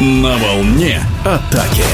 На волне атаки.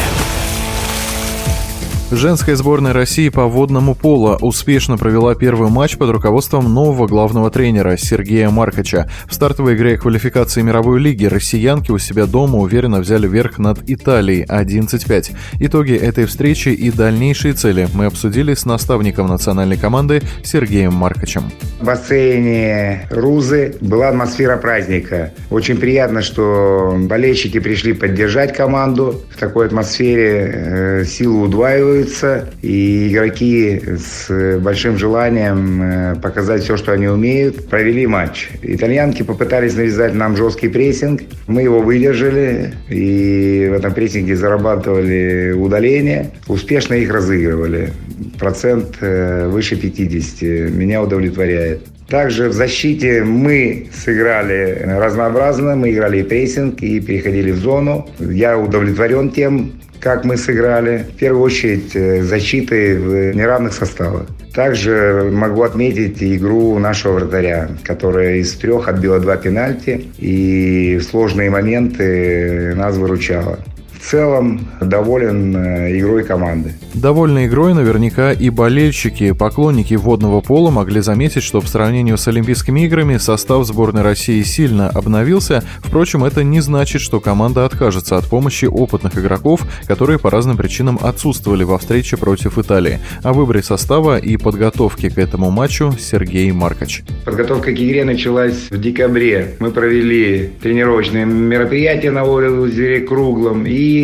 Женская сборная России по водному поло успешно провела первый матч под руководством нового главного тренера Сергея Маркача. В стартовой игре квалификации мировой лиги россиянки у себя дома уверенно взяли верх над Италией 11-5. Итоги этой встречи и дальнейшие цели мы обсудили с наставником национальной команды Сергеем Маркачем. В бассейне Рузы была атмосфера праздника. Очень приятно, что болельщики пришли поддержать команду. В такой атмосфере э, силы удваивают тренируются, и игроки с большим желанием э, показать все, что они умеют, провели матч. Итальянки попытались навязать нам жесткий прессинг, мы его выдержали, и в этом прессинге зарабатывали удаление, успешно их разыгрывали. Процент э, выше 50, меня удовлетворяет. Также в защите мы сыграли разнообразно. Мы играли и прессинг, и переходили в зону. Я удовлетворен тем, как мы сыграли. В первую очередь э, защиты в неравных составах. Также могу отметить игру нашего вратаря, которая из трех отбила два пенальти и в сложные моменты нас выручала в целом доволен э, игрой команды. Довольны игрой наверняка и болельщики. Поклонники водного пола могли заметить, что в сравнении с Олимпийскими играми состав сборной России сильно обновился. Впрочем, это не значит, что команда откажется от помощи опытных игроков, которые по разным причинам отсутствовали во встрече против Италии. О выборе состава и подготовке к этому матчу Сергей Маркач. Подготовка к игре началась в декабре. Мы провели тренировочные мероприятия на озере Круглом и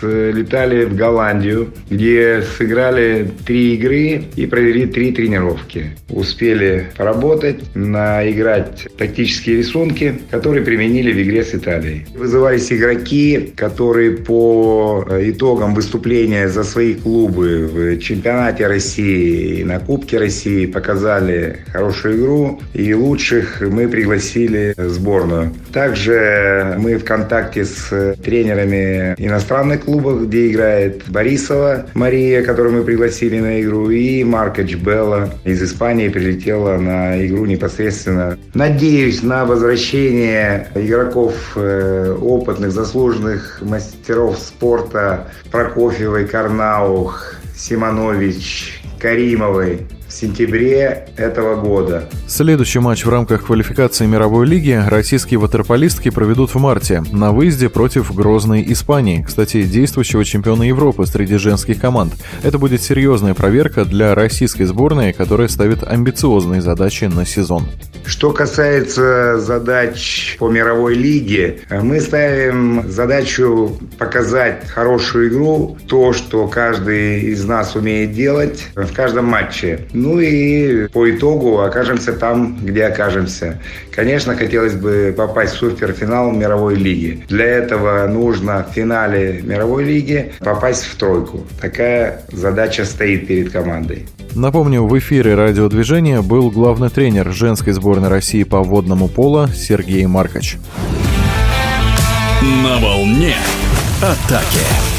слетали в Голландию, где сыграли три игры и провели три тренировки. Успели поработать, наиграть тактические рисунки, которые применили в игре с Италией. Вызывались игроки, которые по итогам выступления за свои клубы в чемпионате России и на Кубке России показали хорошую игру, и лучших мы пригласили в сборную. Также мы в контакте с тренерами иностранных клубах, где играет Борисова Мария, которую мы пригласили на игру, и Маркоч Белла из Испании прилетела на игру непосредственно. Надеюсь на возвращение игроков э, опытных, заслуженных мастеров спорта Прокофьевой, Карнаух, Симонович, Каримовой в сентябре этого года. Следующий матч в рамках квалификации мировой лиги российские ватерполистки проведут в марте на выезде против Грозной Испании, кстати, действующего чемпиона Европы среди женских команд. Это будет серьезная проверка для российской сборной, которая ставит амбициозные задачи на сезон. Что касается задач по мировой лиге, мы ставим задачу показать хорошую игру, то, что каждый из нас умеет делать в каждом матче. Ну и по итогу окажемся там, где окажемся. Конечно, хотелось бы попасть в суперфинал мировой лиги. Для этого нужно в финале мировой лиги попасть в тройку. Такая задача стоит перед командой. Напомню, в эфире радиодвижения был главный тренер женской сборной России по водному поло Сергей Маркач. На волне атаки.